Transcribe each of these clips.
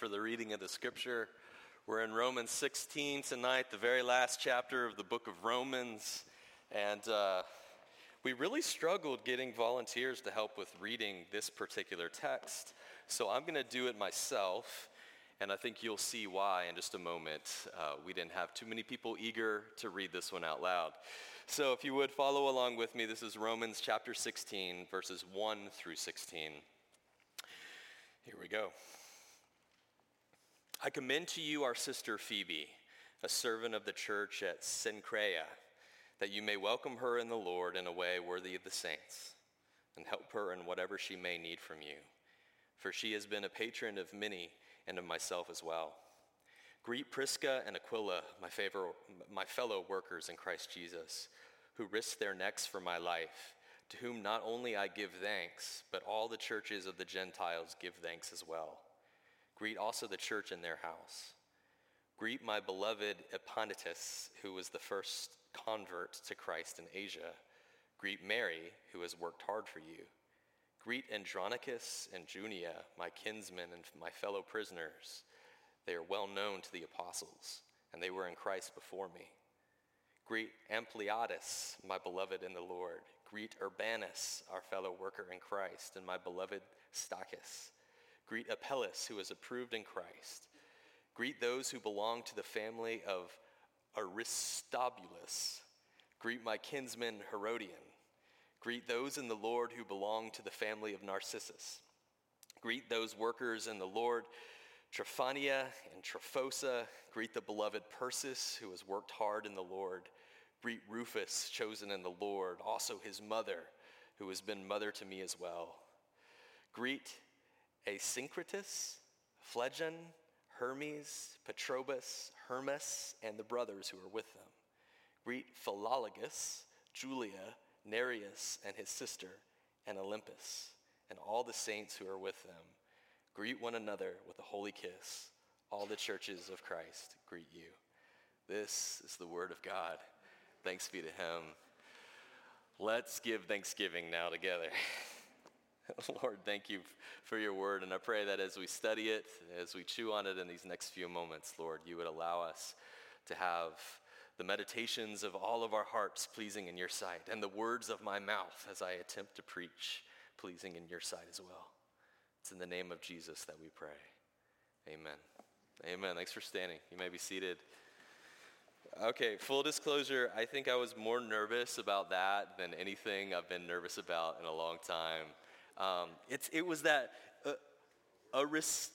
for the reading of the scripture. We're in Romans 16 tonight, the very last chapter of the book of Romans. And uh, we really struggled getting volunteers to help with reading this particular text. So I'm going to do it myself. And I think you'll see why in just a moment. Uh, we didn't have too many people eager to read this one out loud. So if you would follow along with me, this is Romans chapter 16, verses 1 through 16. Here we go. I commend to you our sister Phoebe, a servant of the church at Cenchrea, that you may welcome her in the Lord in a way worthy of the saints, and help her in whatever she may need from you. For she has been a patron of many and of myself as well. Greet Prisca and Aquila, my, favor, my fellow workers in Christ Jesus, who risked their necks for my life, to whom not only I give thanks, but all the churches of the Gentiles give thanks as well. Greet also the church in their house. Greet my beloved Epaphras, who was the first convert to Christ in Asia. Greet Mary, who has worked hard for you. Greet Andronicus and Junia, my kinsmen and my fellow prisoners. They are well known to the apostles, and they were in Christ before me. Greet Ampliatus, my beloved in the Lord. Greet Urbanus, our fellow worker in Christ, and my beloved Stachys. Greet Apelles, who is approved in Christ. Greet those who belong to the family of Aristobulus. Greet my kinsman Herodion. Greet those in the Lord who belong to the family of Narcissus. Greet those workers in the Lord, Tryphaena and Tryphosa. Greet the beloved Persis, who has worked hard in the Lord. Greet Rufus, chosen in the Lord, also his mother, who has been mother to me as well. Greet Asyncritus, Phlegon, Hermes, Patrobas, Hermas, and the brothers who are with them. Greet Philologus, Julia, Nereus and his sister, and Olympas, and all the saints who are with them. Greet one another with a holy kiss. All the churches of Christ greet you. This is the word of God. Thanks be to him. Let's give thanksgiving now together. Lord, thank you for your word. And I pray that as we study it, as we chew on it in these next few moments, Lord, you would allow us to have the meditations of all of our hearts pleasing in your sight, and the words of my mouth as I attempt to preach pleasing in your sight as well. It's in the name of Jesus that we pray. Amen. Amen. Thanks for standing. You may be seated. Okay, full disclosure, I think I was more nervous about that than anything I've been nervous about in a long time. Um, it's, it was that uh, Arist,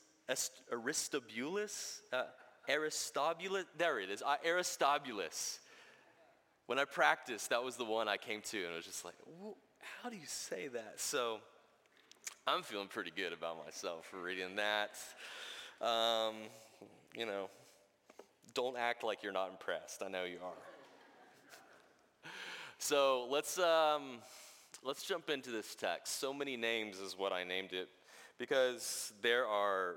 Aristobulus. Uh, Aristobulus, there it is, uh, Aristobulus. When I practiced, that was the one I came to, and I was just like, how do you say that? So I'm feeling pretty good about myself for reading that. Um, you know, don't act like you're not impressed. I know you are. So let's um, let's jump into this text. So many names is what I named it because there are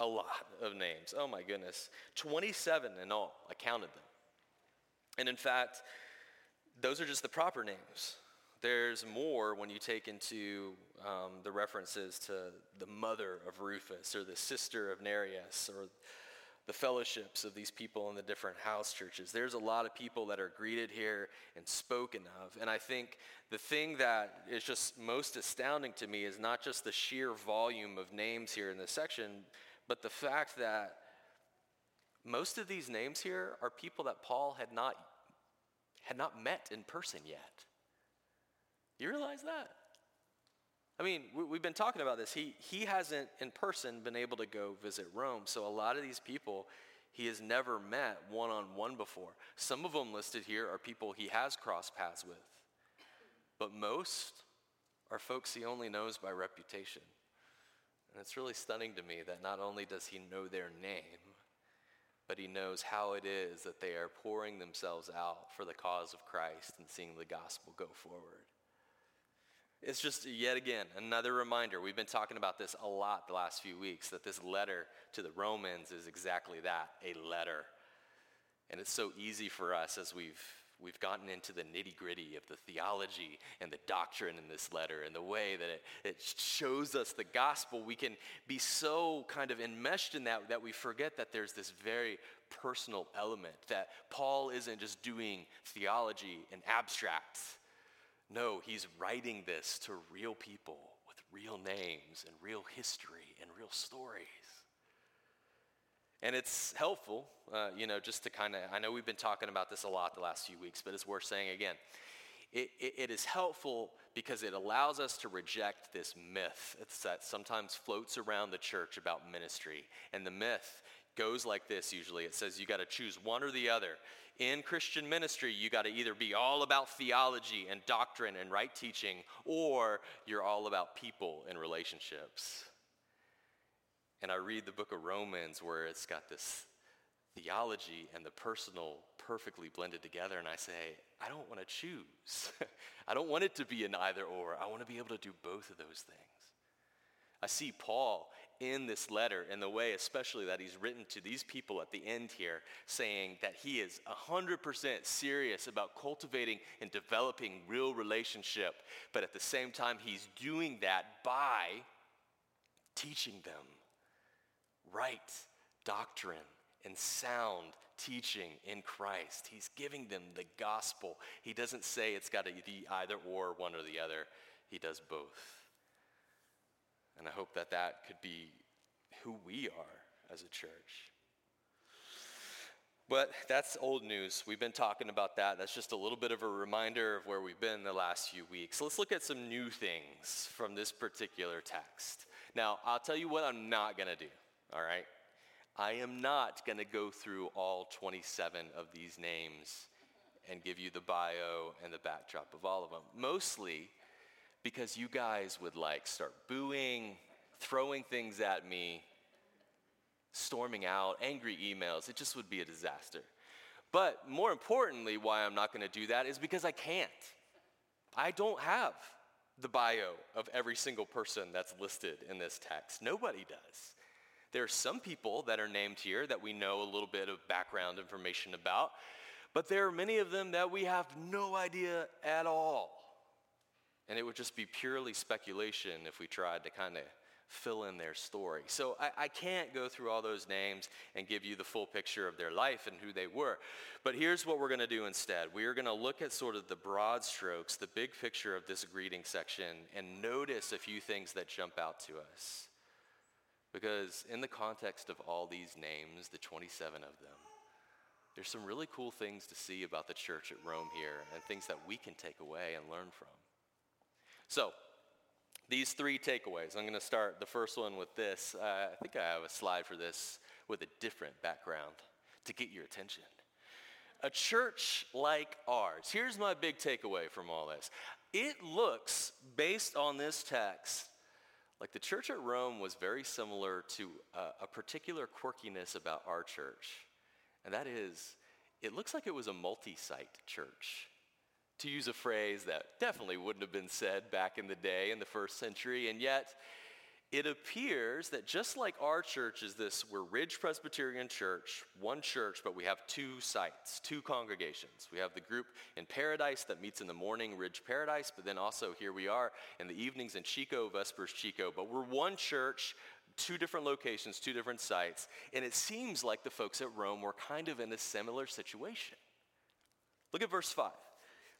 a lot of names. Oh my goodness. 27 in all. I counted them. And in fact, those are just the proper names. There's more when you take into um, the references to the mother of Rufus or the sister of Nereus or the fellowships of these people in the different house churches. There's a lot of people that are greeted here and spoken of. And I think the thing that is just most astounding to me is not just the sheer volume of names here in this section, but the fact that most of these names here are people that Paul had not, had not met in person yet. You realize that? I mean, we've been talking about this. He, he hasn't in person been able to go visit Rome. So a lot of these people he has never met one on one before. Some of them listed here are people he has crossed paths with. But most are folks he only knows by reputation. And it's really stunning to me that not only does he know their name, but he knows how it is that they are pouring themselves out for the cause of Christ and seeing the gospel go forward. It's just yet again another reminder. We've been talking about this a lot the last few weeks that this letter to the Romans is exactly that a letter. And it's so easy for us as we've We've gotten into the nitty gritty of the theology and the doctrine in this letter and the way that it, it shows us the gospel. We can be so kind of enmeshed in that that we forget that there's this very personal element, that Paul isn't just doing theology and abstracts. No, he's writing this to real people with real names and real history and real stories. And it's helpful, uh, you know, just to kind of, I know we've been talking about this a lot the last few weeks, but it's worth saying again. It, it, it is helpful because it allows us to reject this myth that sometimes floats around the church about ministry. And the myth goes like this usually it says you got to choose one or the other. In Christian ministry, you got to either be all about theology and doctrine and right teaching, or you're all about people and relationships. And I read the book of Romans where it's got this theology and the personal perfectly blended together, and I say, I don't want to choose. I don't want it to be an either or. I want to be able to do both of those things. I see Paul in this letter in the way, especially that he's written to these people at the end here, saying that he is 100% serious about cultivating and developing real relationship, but at the same time, he's doing that by teaching them right doctrine and sound teaching in Christ. He's giving them the gospel. He doesn't say it's got to be either or, one or the other. He does both. And I hope that that could be who we are as a church. But that's old news. We've been talking about that. That's just a little bit of a reminder of where we've been the last few weeks. Let's look at some new things from this particular text. Now, I'll tell you what I'm not going to do all right? I am not going to go through all 27 of these names and give you the bio and the backdrop of all of them. Mostly because you guys would like start booing, throwing things at me, storming out, angry emails. It just would be a disaster. But more importantly, why I'm not going to do that is because I can't. I don't have the bio of every single person that's listed in this text. Nobody does. There are some people that are named here that we know a little bit of background information about, but there are many of them that we have no idea at all. And it would just be purely speculation if we tried to kind of fill in their story. So I, I, can't go through all those names and give you the full picture of their life and who they were. But here's what we're going to do instead we are going to look at sort of the broad strokes, the big picture of this greeting section, and notice a few things that jump out to us. Because in the context of all these names, the 27 of them, there's some really cool things to see about the church at Rome here and things that we can take away and learn from. So, these three takeaways. I'm going to start the first one with this. Uh, I think I have a slide for this with a different background to get your attention. A church like ours, here's my big takeaway from all this. It looks, based on this text, like the church at Rome was very similar to a, a particular quirkiness about our church, and that is, it looks like it was a multi site church. To use a phrase that definitely wouldn't have been said back in the day in the first century, and yet it appears that just like our church is this, we're Ridge Presbyterian Church, one church, but we have two sites, two congregations. We have the group in Paradise that meets in the morning, Ridge Paradise, but then also here we are in the evenings in Chico, Vespers Chico. But we're one church, two different locations, two different sites, and it seems like the folks at Rome were kind of in a similar situation. Look at verse 5.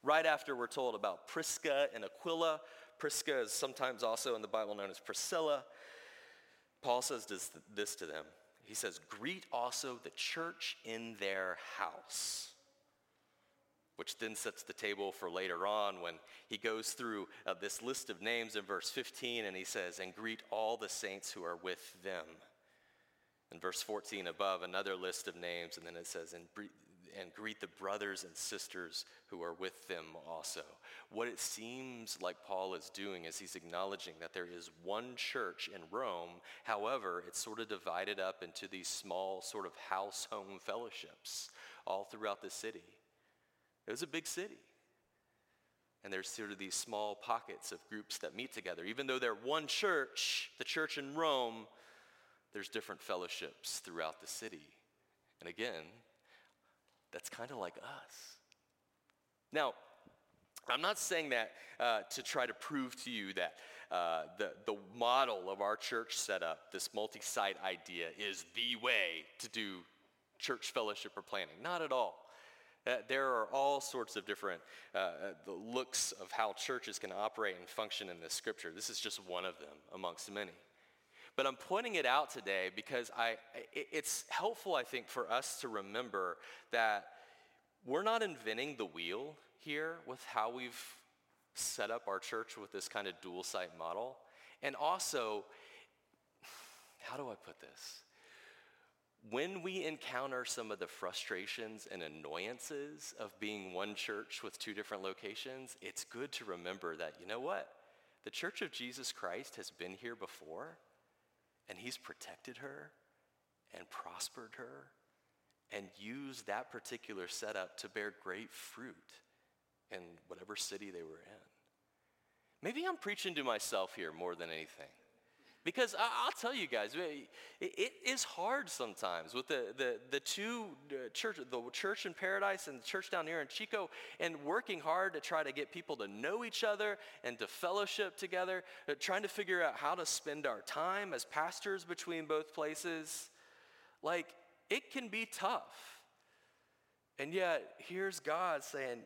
Right after we're told about Prisca and Aquila, Prisca is sometimes also in the Bible known as Priscilla. Paul says this, this to them. He says, Greet also the church in their house which then sets the table for later on when he goes through uh, this list of names in verse 15 and he says, And greet all the saints who are with them. In verse 14 above, another list of names, and then it says, And and greet the brothers and sisters who are with them also. What it seems like Paul is doing is he's acknowledging that there is one church in Rome. However, it's sort of divided up into these small, sort of house home fellowships all throughout the city. It was a big city. And there's sort of these small pockets of groups that meet together. Even though they're one church, the church in Rome, there's different fellowships throughout the city. And again, that's kind of like us. Now, I'm not saying that uh, to try to prove to you that uh, the, the model of our church setup, this multi site idea, is the way to do church fellowship or planning. Not at all. Uh, there are all sorts of different uh, uh, looks of how churches can operate and function in this scripture. This is just one of them amongst many. But I'm pointing it out today because I, it's helpful, I think, for us to remember that we're not inventing the wheel here with how we've set up our church with this kind of dual site model. And also, how do I put this? When we encounter some of the frustrations and annoyances of being one church with two different locations, it's good to remember that, you know what? The church of Jesus Christ has been here before, and he's protected her and prospered her and used that particular setup to bear great fruit in whatever city they were in. Maybe I'm preaching to myself here more than anything. Because I'll tell you guys, it is hard sometimes with the, the, the two uh, church, the church in Paradise and the church down here in Chico, and working hard to try to get people to know each other and to fellowship together, uh, trying to figure out how to spend our time as pastors between both places. Like, it can be tough. And yet, here's God saying,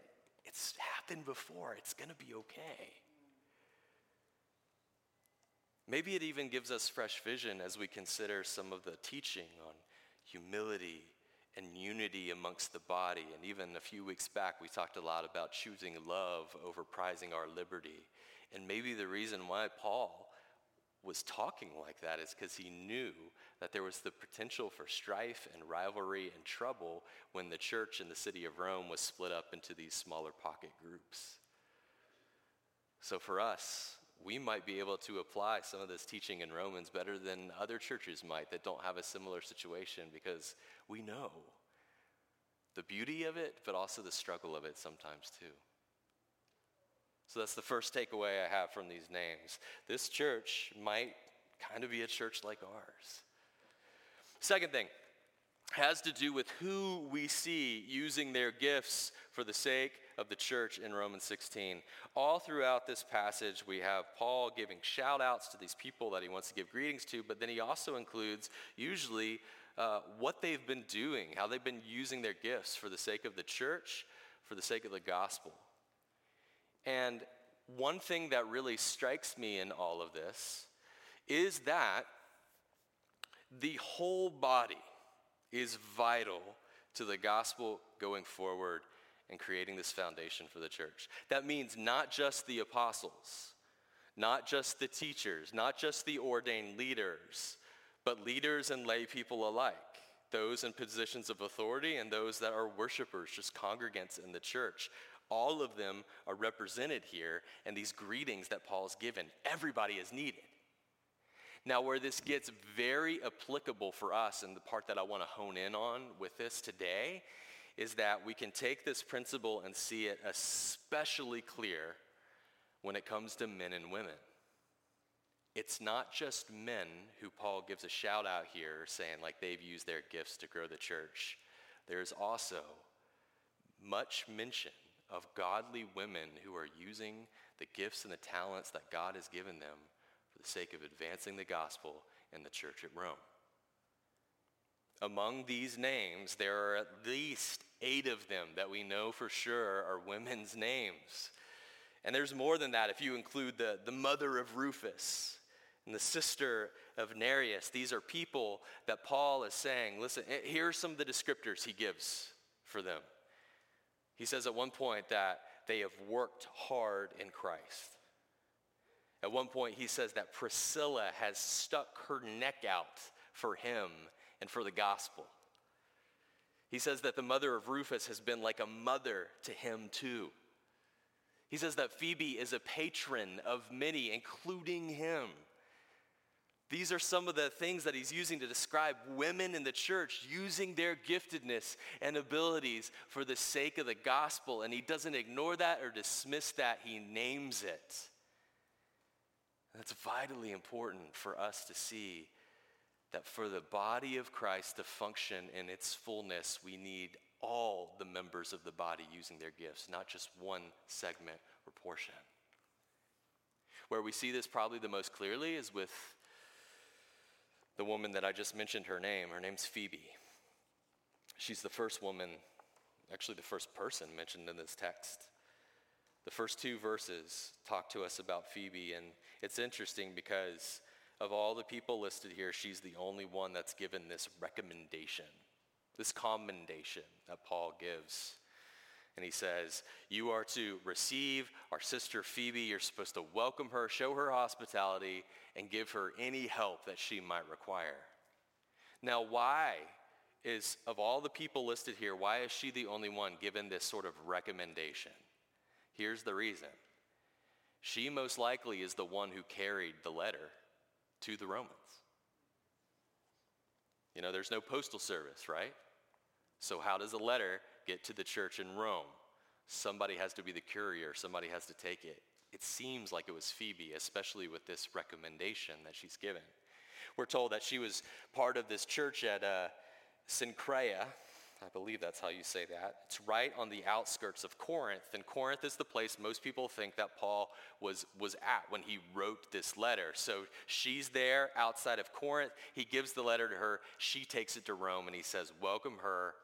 it's happened before. It's to be okay. Maybe it even gives us fresh vision as we consider some of the teaching on humility and unity amongst the body. And even a few weeks back, we talked a lot about choosing love over prizing our liberty. And maybe the reason why Paul was talking like that is because he knew that there was the potential for strife and rivalry and trouble when the church in the city of Rome was split up into these smaller pocket groups. So for us, we might be able to apply some of this teaching in Romans better than other churches might that don't have a similar situation because we know the beauty of it, but also the struggle of it sometimes too. So that's the first takeaway I have from these names. This church might kind of be a church like ours. Second thing has to do with who we see using their gifts for the sake of the church in Romans 16. All throughout this passage, we have Paul giving shout outs to these people that he wants to give greetings to, but then he also includes usually uh, what they've been doing, how they've been using their gifts for the sake of the church, for the sake of the gospel. And one thing that really strikes me in all of this is that the whole body is vital to the gospel going forward and creating this foundation for the church. That means not just the apostles, not just the teachers, not just the ordained leaders, but leaders and lay people alike, those in positions of authority and those that are worshipers, just congregants in the church. All of them are represented here, and these greetings that Paul's given, everybody is needed. Now, where this gets very applicable for us, and the part that I want to hone in on with this today, is that we can take this principle and see it especially clear when it comes to men and women. It's not just men who Paul gives a shout out here saying like they've used their gifts to grow the church. There's also much mention of godly women who are using the gifts and the talents that God has given them for the sake of advancing the gospel in the church at Rome. Among these names, there are at least eight of them that we know for sure are women's names. And there's more than that if you include the, the mother of Rufus and the sister of Nereus. These are people that Paul is saying, listen, eh, here are some of the descriptors he gives for them. He says at one point that they have worked hard in Christ. At one point, he says that Priscilla has stuck her neck out for him and for the gospel. He says that the mother of Rufus has been like a mother to him too. He says that Phoebe is a patron of many, including him. These are some of the things that he's using to describe women in the church using their giftedness and abilities for the sake of the gospel. And he doesn't ignore that or dismiss that, he names it. That's vitally important for us to see that for the body of Christ to function in its fullness, we need all the members of the body using their gifts, not just one segment or portion. Where we see this probably the most clearly is with the woman that I just mentioned her name. Her name's Phoebe. She's the first woman, actually, the first person mentioned in this text. The first two verses talk to us about Phoebe, and it's interesting because of all the people listed here, she's the only one that's given this recommendation, this commendation that Paul gives. And he says, You are to receive our sister Phoebe. You're supposed to welcome her, show her hospitality, and give her any help that she might require. Now, why is, of all the people listed here, why is she the only one given this sort of recommendation? Here's the reason she most likely is the one who carried the letter to the Romans. You know, there's no postal service, right? So, how does a letter get to the church in Rome? Somebody has to be the courier, somebody has to take it. It seems like it was Phoebe, especially with this recommendation that she's given. We're told that she was part of this church at uh, I believe that's how you say that. It's right on the outskirts of Corinth. And Corinth is the place most people think that Paul was, was at when he wrote this letter. So she's there outside of Corinth. He gives the letter to her. She takes it to Rome and he says, Welcome her,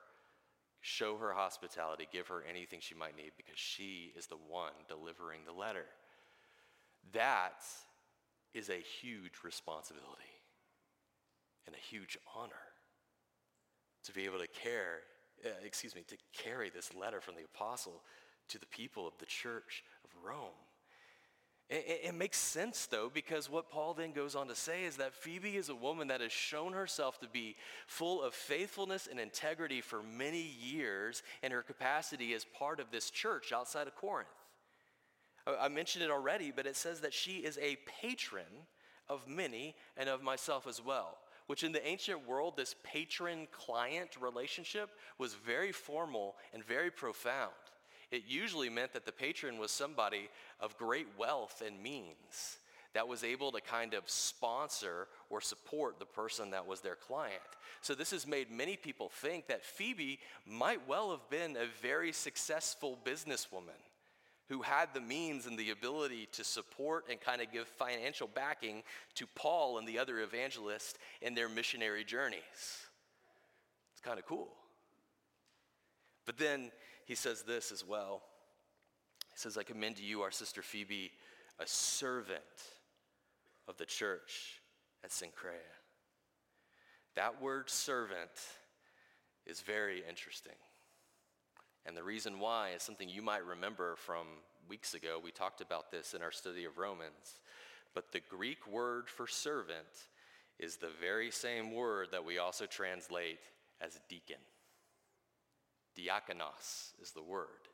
show her hospitality, give her anything she might need because she is the one delivering the letter. That is a huge responsibility and a huge honor to be able to care, uh, excuse me, to carry this letter from the apostle to the people of the church of Rome. It, it, makes sense though, because what Paul then goes on to say is that Phoebe is a woman that has shown herself to be full of faithfulness and integrity for many years in her capacity as part of this church outside of Corinth. I mentioned it already, but it says that she is a patron of many and of myself as well which in the ancient world, this patron client relationship was very formal and very profound. It usually meant that the patron was somebody of great wealth and means that was able to kind of sponsor or support the person that was their client. So, this has made many people think that Phoebe might well have been a very successful businesswoman who had the means and the ability to support and kind of give financial backing to Paul and the other evangelists in their missionary journeys. It's kind of cool. But then he says this as well. He says, I commend to you our sister Phoebe, a servant of the church at Cenchrea. That word servant is very interesting. And the reason why is something you might remember from weeks ago. We talked about this in our study of Romans. But the Greek word for servant is the very same word that we also translate as deacon. Diakonos is the word.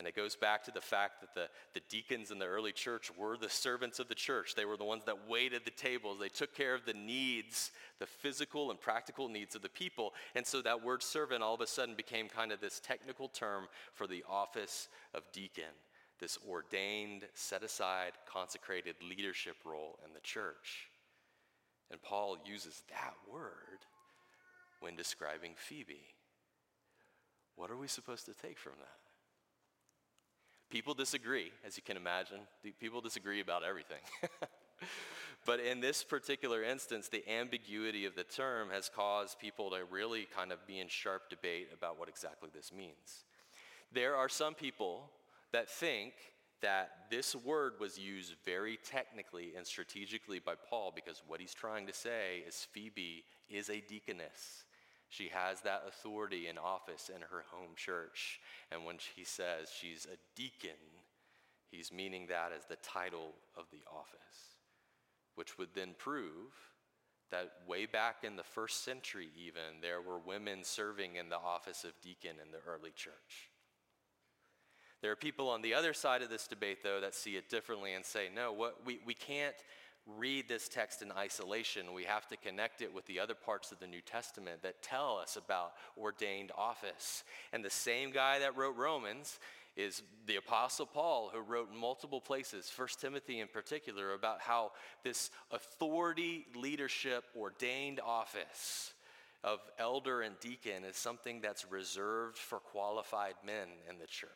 And it goes back to the fact that the, the deacons in the early church were the servants of the church. They were the ones that waited the tables. They took care of the needs, the physical and practical needs of the people. And so that word servant all of a sudden became kind of this technical term for the office of deacon, this ordained, set aside, consecrated leadership role in the church. And Paul uses that word when describing Phoebe. What are we supposed to take from that? People disagree, as you can imagine. People disagree about everything. but in this particular instance, the ambiguity of the term has caused people to really kind of be in sharp debate about what exactly this means. There are some people that think that this word was used very technically and strategically by Paul because what he's trying to say is Phoebe is a deaconess. She has that authority and office in her home church. And when he says she's a deacon, he's meaning that as the title of the office, which would then prove that way back in the first century, even, there were women serving in the office of deacon in the early church. There are people on the other side of this debate, though, that see it differently and say, no, what, we, we can't read this text in isolation. We have to connect it with the other parts of the New Testament that tell us about ordained office. And the same guy that wrote Romans is the Apostle Paul, who wrote multiple places, 1 Timothy in particular, about how this authority, leadership, ordained office of elder and deacon is something that's reserved for qualified men in the church.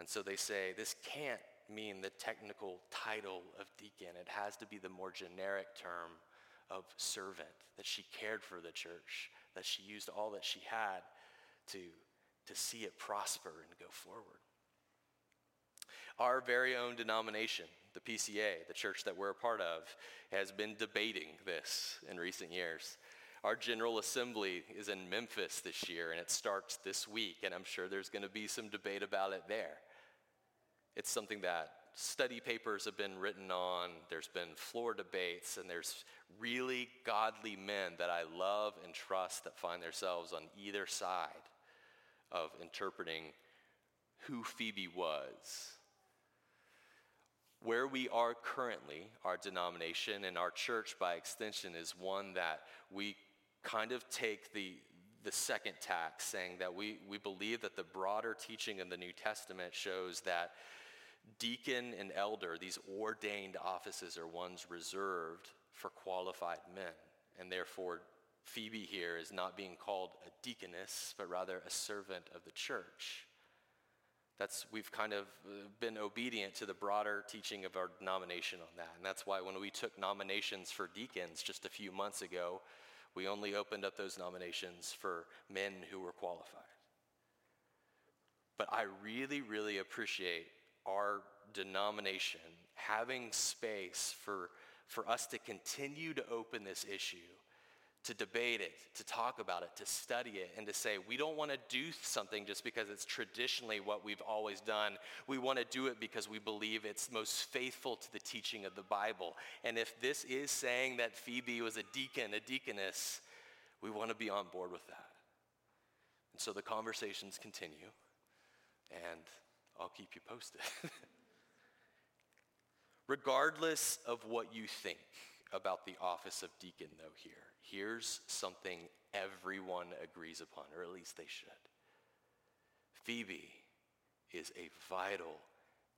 And so they say this can't mean the technical title of deacon, it has to be the more generic term of servant, that she cared for the church, that she used all that she had to, to see it prosper and go forward. Our very own denomination, the PCA, the church that we're a part of, has been debating this in recent years. Our General Assembly is in Memphis this year, and it starts this week, and I'm sure there's going to be some debate about it there. It's something that study papers have been written on, there's been floor debates, and there's really godly men that I love and trust that find themselves on either side of interpreting who Phoebe was. Where we are currently, our denomination and our church by extension is one that we kind of take the, the second tack, saying that we, we believe that the broader teaching in the New Testament shows that deacon and elder, these ordained offices, are ones reserved for qualified men. And therefore, Phoebe here is not being called a deaconess, but rather a servant of the church. That's, we've kind of uh, been obedient to the broader teaching of our denomination on that. And that's why when we took nominations for deacons just a few months ago, we only opened up those nominations for men who were qualified. But I really, really appreciate our denomination having space for, for us to continue to open this issue, to debate it, to talk about it, to study it, and to say, we don't want to do something just because it's traditionally what we've always done. We want to do it because we believe it's most faithful to the teaching of the Bible. And if this is saying that Phoebe was a deacon, a deaconess, we want to be on board with that. And so the conversations continue, and I'll keep you posted. Regardless of what you think about the office of deacon, though, here, here's something everyone agrees upon, or at least they should. Phoebe is a vital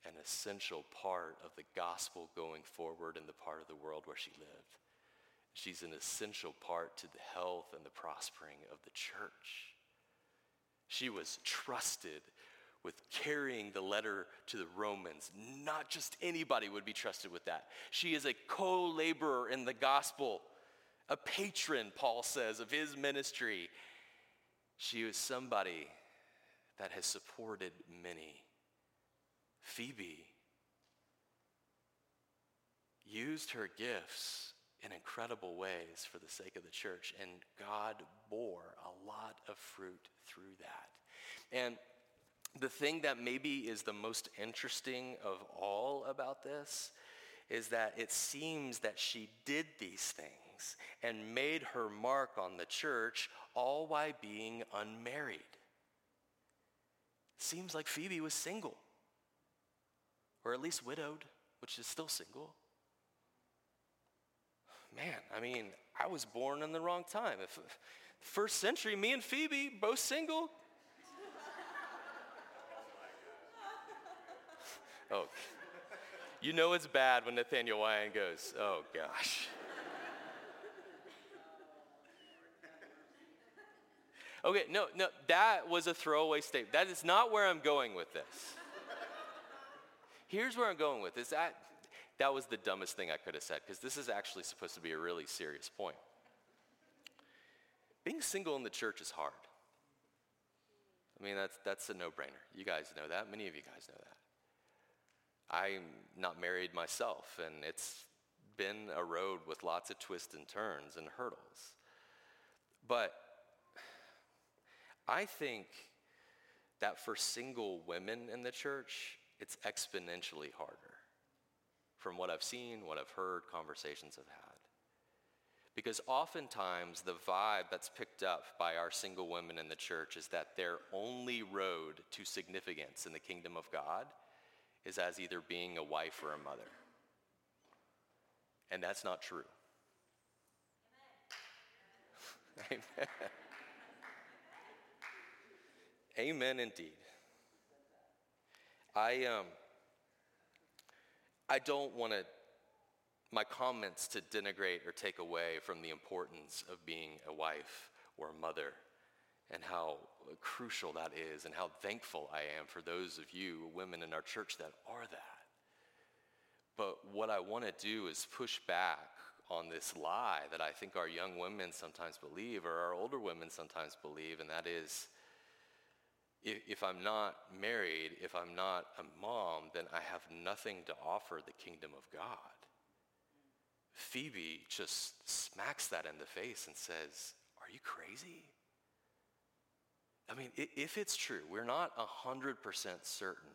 and essential part of the gospel going forward in the part of the world where she lived. She's an essential part to the health and the prospering of the church. She was trusted with carrying the letter to the Romans. Not just anybody would be trusted with that. She is a co laborer in the gospel, a patron, Paul says, of his ministry. She was somebody that has supported many. Phoebe used her gifts in incredible ways for the sake of the church, and God bore a lot of fruit through that. And the thing that maybe is the most interesting of all about this is that it seems that she did these things and made her mark on the church all while being unmarried. Seems like Phoebe was single, or at least widowed, which is still single. Man, I mean, I was born in the wrong time. If first century, me and Phoebe both single, Oh, you know it's bad when Nathaniel Wyan goes, oh gosh. Okay, no, no, that was a throwaway statement. That is not where I'm going with this. Here's where I'm going with this. That, that was the dumbest thing I could have said, because this is actually supposed to be a really serious point. Being single in the church is hard. I mean, that's, that's a no brainer. You guys know that. Many of you guys know that. I'm not married myself, and it's been a road with lots of twists and turns and hurdles. But I think that for single women in the church, it's exponentially harder from what I've seen, what I've heard, conversations I've had. Because oftentimes the vibe that's picked up by our single women in the church is that their only road to significance in the kingdom of God is as either being a wife or a mother. And that's not true. Amen. Amen indeed. I um I don't want to my comments to denigrate or take away from the importance of being a wife or a mother and how crucial that is and how thankful I am for those of you women in our church that are that. But what I want to do is push back on this lie that I think our young women sometimes believe or our older women sometimes believe, and that is if, I'm not married, if I'm not a mom, then I have nothing to offer the kingdom of God. Phoebe just smacks that in the face and says, Are you crazy? I mean, if it's true, we're not 100% certain,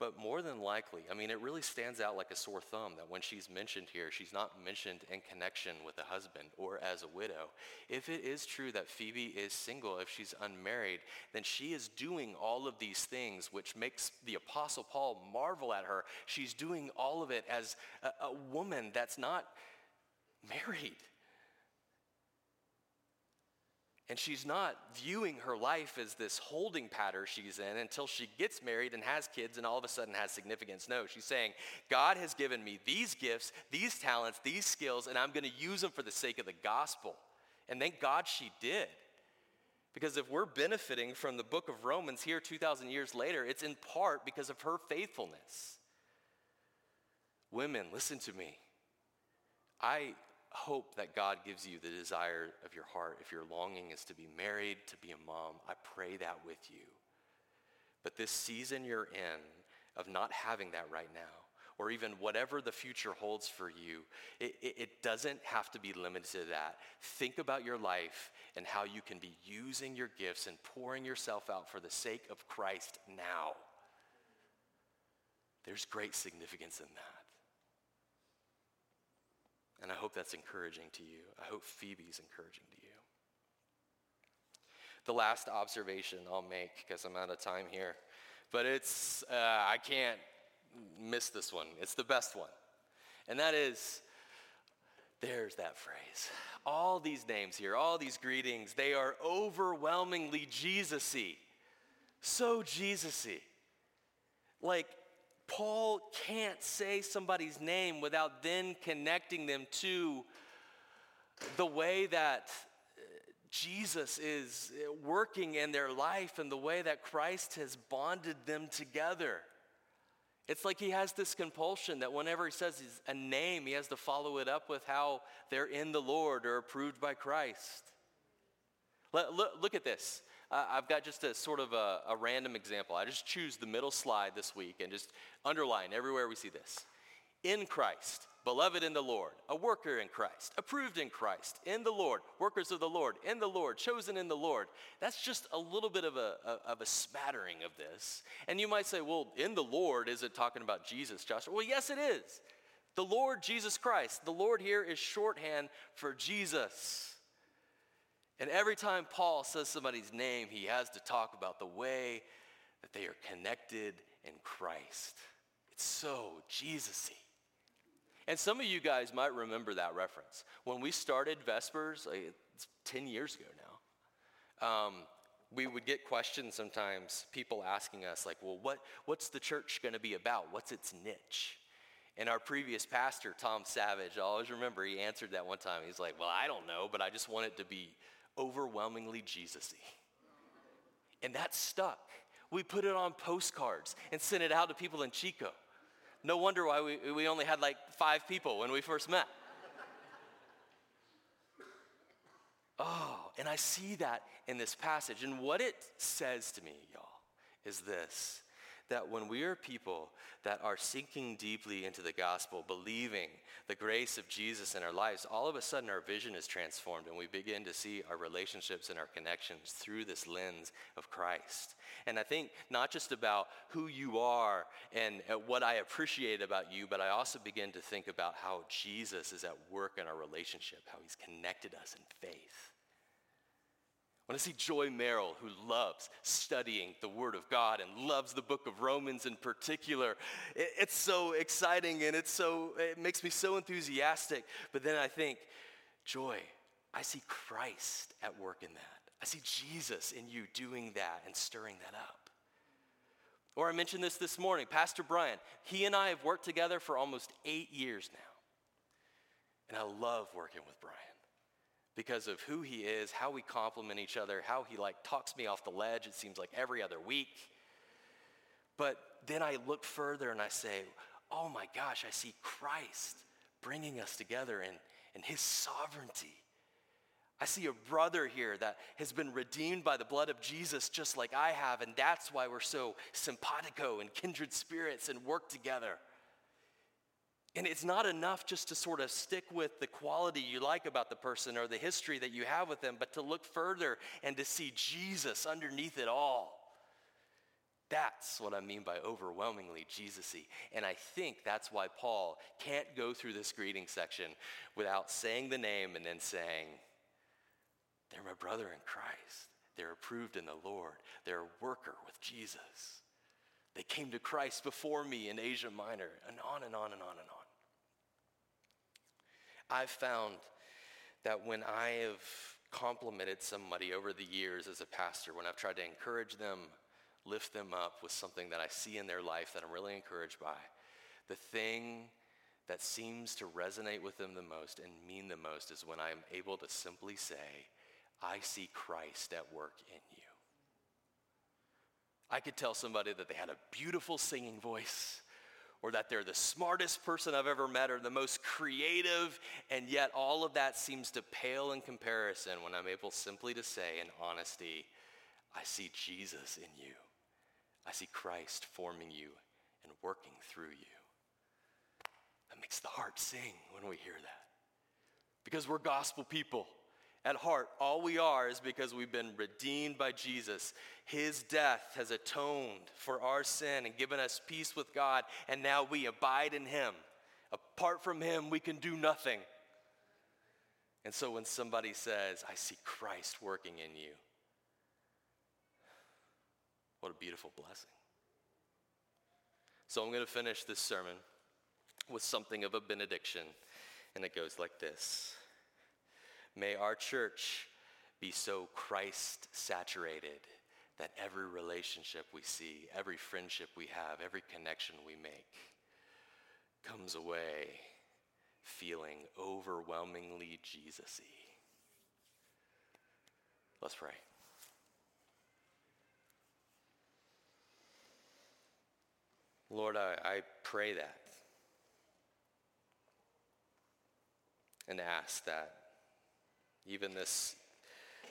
but more than likely, I mean, it really stands out like a sore thumb that when she's mentioned here, she's not mentioned in connection with a husband or as a widow. If it is true that Phoebe is single, if she's unmarried, then she is doing all of these things, which makes the Apostle Paul marvel at her. She's doing all of it as a, a woman that's not married. And she's not viewing her life as this holding pattern she's in until she gets married and has kids and all of a sudden has significance. No, she's saying, God has given me these gifts, these talents, these skills, and I'm going to use them for the sake of the gospel. And thank God she did. Because if we're benefiting from the book of Romans here 2,000 years later, it's in part because of her faithfulness. Women, listen to me. I hope that God gives you the desire of your heart. If your longing is to be married, to be a mom, I pray that with you. But this season you're in of not having that right now, or even whatever the future holds for you, it, it, it, doesn't have to be limited to that. Think about your life and how you can be using your gifts and pouring yourself out for the sake of Christ now. There's great significance in that. And I hope that's encouraging to you. I hope Phoebe's encouraging to you. The last observation I'll make, because I'm out of time here, but it's, uh, I can't miss this one. It's the best one. And that is, there's that phrase. All these names here, all these greetings, they are overwhelmingly Jesus y. So Jesus y. Like, Paul can't say somebody's name without then connecting them to the way that uh, Jesus is uh, working in their life and the way that Christ has bonded them together. It's like he has this compulsion that whenever he says a name, he has to follow it up with how they're in the Lord or approved by Christ. Look, look at this. Uh, I've got just a sort of a, a random example. I just choose the middle slide this week and just underline everywhere we see this. In Christ, beloved in the Lord, a worker in Christ, approved in Christ, in the Lord, workers of the Lord, in the Lord, chosen in the Lord. That's just a little bit of a, of a smattering of this. And you might say, well, in the Lord, is it talking about Jesus, Joshua? Well, yes, it is. The Lord Jesus Christ. The Lord here is shorthand for Jesus. And every time Paul says somebody's name, he has to talk about the way that they are connected in Christ. It's so Jesus y. And some of you guys might remember that reference. When we started Vespers, like, it's 10 years ago now, um, we would get questions sometimes, people asking us, like, well, what, what's the church going to be about? What's its niche? And our previous pastor, Tom Savage, I always remember he answered that one time. He's like, well, I don't know, but I just want it to be overwhelmingly Jesus y. And that stuck. We put it on postcards and sent it out to people in Chico. No wonder why we, we only had like five people when we first met. Oh, and I see that in this passage. And what it says to me, y'all, is this that when we are people that are sinking deeply into the gospel, believing the grace of Jesus in our lives, all of a sudden our vision is transformed and we begin to see our relationships and our connections through this lens of Christ. And I think not just about who you are and uh, what I appreciate about you, but I also begin to think about how Jesus is at work in our relationship, how he's connected us in faith. I see Joy Merrill, who loves studying the Word of God and loves the book of Romans in particular, it, it's so exciting and it's so, it makes me so enthusiastic. But then I think, Joy, I see Christ at work in that. I see Jesus in you doing that and stirring that up. Or I mentioned this this morning, Pastor Brian, he and I have worked together for almost eight years now. And I love working with Brian because of who he is, how we complement each other, how he like talks me off the ledge, it seems like every other week. But then I look further and I say, oh my gosh, I see Christ bringing us together in, in his sovereignty. I see a brother here that has been redeemed by the blood of Jesus just like I have, and that's why we're so simpatico and kindred spirits and work together. And it's not enough just to sort of stick with the quality you like about the person or the history that you have with them, but to look further and to see Jesus underneath it all. That's what I mean by overwhelmingly Jesus-y. And I think that's why Paul can't go through this greeting section without saying the name and then saying, they're my brother in Christ. They're approved in the Lord. They're a worker with Jesus. They came to Christ before me in Asia Minor, and on and on and on and on. I've found that when I have complimented somebody over the years as a pastor, when I've tried to encourage them, lift them up with something that I see in their life that I'm really encouraged by, the thing that seems to resonate with them the most and mean the most is when I'm able to simply say, I see Christ at work in you. I could tell somebody that they had a beautiful singing voice or that they're the smartest person I've ever met or the most creative, and yet all of that seems to pale in comparison when I'm able simply to say in honesty, I see Jesus in you. I see Christ forming you and working through you. That makes the heart sing when we hear that. Because we're gospel people. At heart, all we are is because we've been redeemed by Jesus. His death has atoned for our sin and given us peace with God, and now we abide in Him. Apart from Him, we can do nothing. And so when somebody says, I see Christ working in you, what a beautiful blessing. So I'm going to finish this sermon with something of a benediction, and it goes like this. May our church be so Christ saturated that every relationship we see, every friendship we have, every connection we make comes away feeling overwhelmingly Jesus y. Let's pray. Lord, I, I pray that and ask that even this,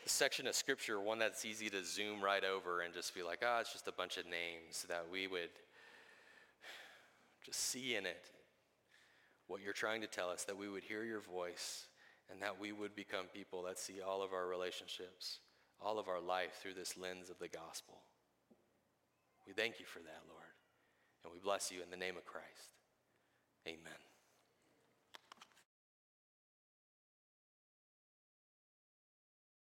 section of scripture, one that's easy to zoom right over and just be like, ah, oh, it's just a bunch of names, that we would just see in it what you're trying to tell us, that we would hear your voice, and that we would become people that see all of our relationships, all of our life through this lens of the gospel. We thank you for that, Lord. And we bless you in the name of Christ. Amen.